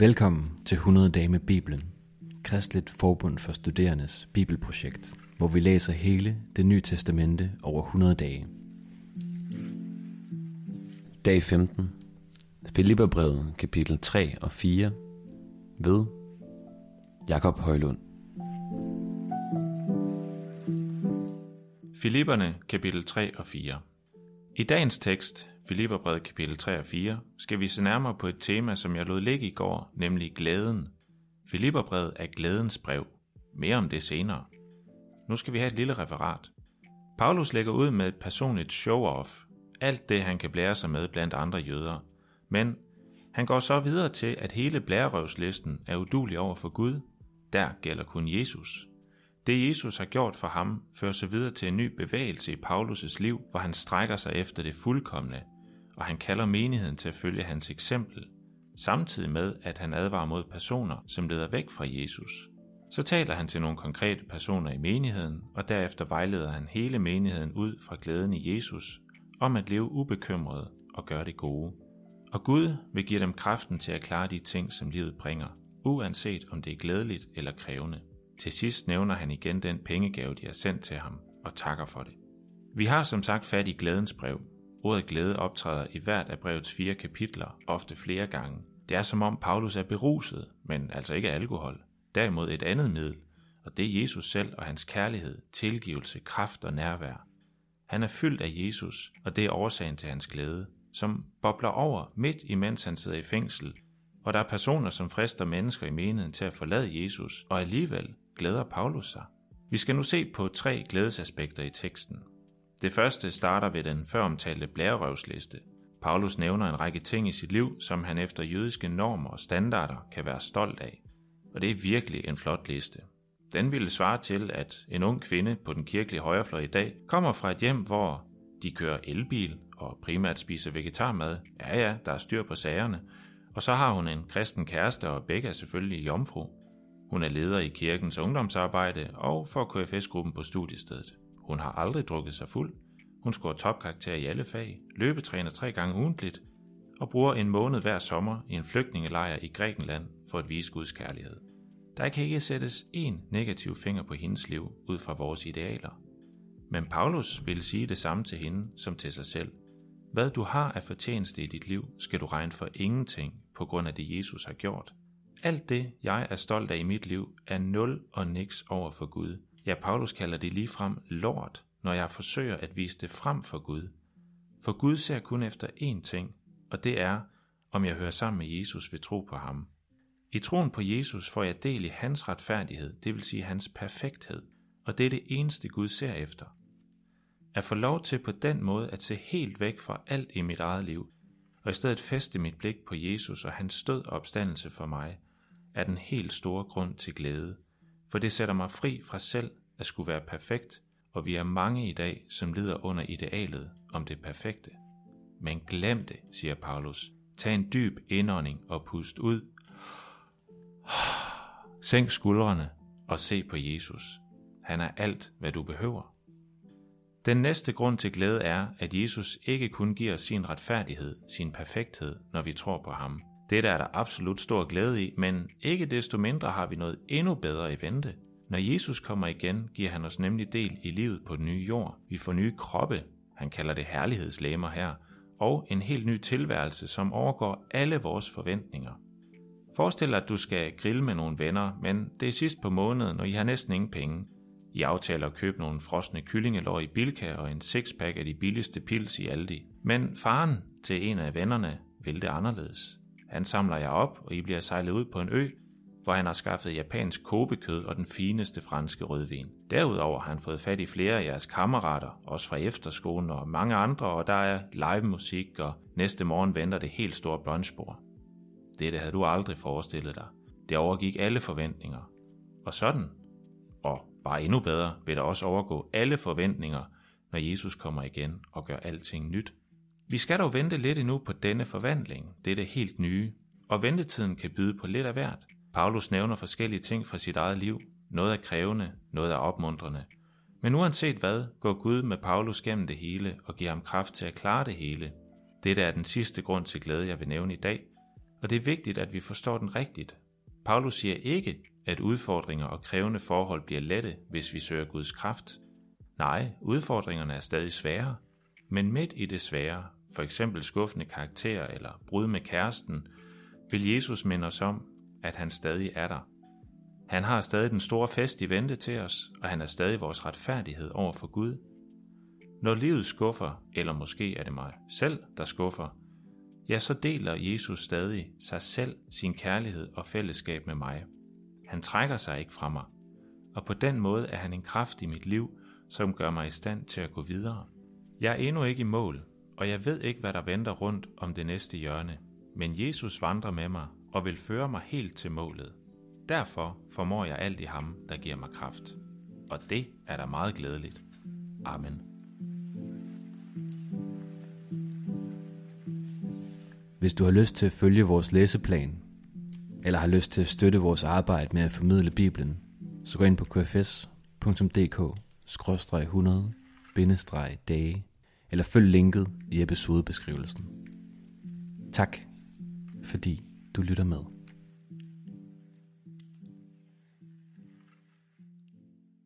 Velkommen til 100 dage med Bibelen, Kristligt Forbund for Studerendes Bibelprojekt, hvor vi læser hele det nye testamente over 100 dage. Dag 15. Filipperbrevet kapitel 3 og 4 ved Jakob Højlund. Filipperne kapitel 3 og 4 I dagens tekst, Filipperbrevet kapitel 3 og 4, skal vi se nærmere på et tema, som jeg lod ligge i går, nemlig glæden. Filipperbrevet er glædens brev. Mere om det senere. Nu skal vi have et lille referat. Paulus lægger ud med et personligt show-off. Alt det, han kan blære sig med blandt andre jøder. Men han går så videre til, at hele blærerøvslisten er udulig over for Gud. Der gælder kun Jesus. Det Jesus har gjort for ham, fører sig videre til en ny bevægelse i Paulus' liv, hvor han strækker sig efter det fuldkommende, og han kalder menigheden til at følge hans eksempel, samtidig med, at han advarer mod personer, som leder væk fra Jesus. Så taler han til nogle konkrete personer i menigheden, og derefter vejleder han hele menigheden ud fra glæden i Jesus, om at leve ubekymret og gøre det gode. Og Gud vil give dem kraften til at klare de ting, som livet bringer, uanset om det er glædeligt eller krævende. Til sidst nævner han igen den pengegave, de har sendt til ham, og takker for det. Vi har som sagt fat i glædens brev. Ordet glæde optræder i hvert af brevets fire kapitler, ofte flere gange. Det er som om Paulus er beruset, men altså ikke alkohol. Derimod et andet middel, og det er Jesus selv og hans kærlighed, tilgivelse, kraft og nærvær. Han er fyldt af Jesus, og det er årsagen til hans glæde, som bobler over midt imens han sidder i fængsel, og der er personer, som frister mennesker i menigheden til at forlade Jesus, og alligevel glæder Paulus sig. Vi skal nu se på tre glædesaspekter i teksten. Det første starter ved den føromtalte blærerøvsliste. Paulus nævner en række ting i sit liv, som han efter jødiske normer og standarder kan være stolt af. Og det er virkelig en flot liste. Den ville svare til, at en ung kvinde på den kirkelige højrefløj i dag kommer fra et hjem, hvor de kører elbil og primært spiser vegetarmad. Ja ja, der er styr på sagerne. Og så har hun en kristen kæreste, og begge er selvfølgelig jomfru. Hun er leder i kirkens ungdomsarbejde og for KFS-gruppen på studiestedet. Hun har aldrig drukket sig fuld. Hun scorer topkarakter i alle fag, løbetræner tre gange ugentligt og bruger en måned hver sommer i en flygtningelejr i Grækenland for at vise Guds kærlighed. Der kan ikke sættes én negativ finger på hendes liv ud fra vores idealer. Men Paulus vil sige det samme til hende som til sig selv. Hvad du har af fortjeneste i dit liv, skal du regne for ingenting på grund af det, Jesus har gjort. Alt det, jeg er stolt af i mit liv, er nul og niks over for Gud. Ja, Paulus kalder det lige frem lort, når jeg forsøger at vise det frem for Gud. For Gud ser kun efter én ting, og det er, om jeg hører sammen med Jesus ved tro på ham. I troen på Jesus får jeg del i hans retfærdighed, det vil sige hans perfekthed, og det er det eneste Gud ser efter. At få lov til på den måde at se helt væk fra alt i mit eget liv, og i stedet feste mit blik på Jesus og hans stød og opstandelse for mig, er den helt store grund til glæde, for det sætter mig fri fra selv at skulle være perfekt, og vi er mange i dag, som lider under idealet om det perfekte. Men glem det, siger Paulus. Tag en dyb indånding og pust ud. Sænk skuldrene og se på Jesus. Han er alt, hvad du behøver. Den næste grund til glæde er, at Jesus ikke kun giver sin retfærdighed, sin perfekthed, når vi tror på ham. Det er der absolut stor glæde i, men ikke desto mindre har vi noget endnu bedre i vente. Når Jesus kommer igen, giver han os nemlig del i livet på den nye jord. Vi får nye kroppe, han kalder det herlighedslæmer her, og en helt ny tilværelse, som overgår alle vores forventninger. Forestil dig, at du skal grille med nogle venner, men det er sidst på måneden, og I har næsten ingen penge. I aftaler at købe nogle frosne kyllingelår i Bilka og en sixpack af de billigste pils i Aldi. Men faren til en af vennerne vil det anderledes. Han samler jer op, og I bliver sejlet ud på en ø, hvor han har skaffet japansk kobekød og den fineste franske rødvin. Derudover har han fået fat i flere af jeres kammerater, også fra efterskolen og mange andre, og der er live musik, og næste morgen venter det helt store brunchbord. Dette havde du aldrig forestillet dig. Det overgik alle forventninger. Og sådan, og bare endnu bedre, vil der også overgå alle forventninger, når Jesus kommer igen og gør alting nyt. Vi skal dog vente lidt endnu på denne forvandling, det er det helt nye, og ventetiden kan byde på lidt af hvert. Paulus nævner forskellige ting fra sit eget liv. Noget er krævende, noget er opmuntrende. Men uanset hvad, går Gud med Paulus gennem det hele og giver ham kraft til at klare det hele. Dette er den sidste grund til glæde, jeg vil nævne i dag, Og det er vigtigt, at vi forstår den rigtigt. Paulus siger ikke, at udfordringer og krævende forhold bliver lette, hvis vi søger Guds kraft. Nej, udfordringerne er stadig svære, men midt i det svære, for eksempel skuffende karakter eller brud med kæresten, vil Jesus minde os om, at han stadig er der. Han har stadig den store fest i vente til os, og han er stadig vores retfærdighed over for Gud. Når livet skuffer, eller måske er det mig selv, der skuffer, ja, så deler Jesus stadig sig selv, sin kærlighed og fællesskab med mig. Han trækker sig ikke fra mig, og på den måde er han en kraft i mit liv, som gør mig i stand til at gå videre. Jeg er endnu ikke i mål, og jeg ved ikke, hvad der venter rundt om det næste hjørne, men Jesus vandrer med mig og vil føre mig helt til målet. Derfor formår jeg alt i ham, der giver mig kraft. Og det er da meget glædeligt. Amen. Hvis du har lyst til at følge vores læseplan, eller har lyst til at støtte vores arbejde med at formidle Bibelen, så gå ind på kfs.dk-100-dage, eller følg linket i episodebeskrivelsen. Tak, fordi du lytter med.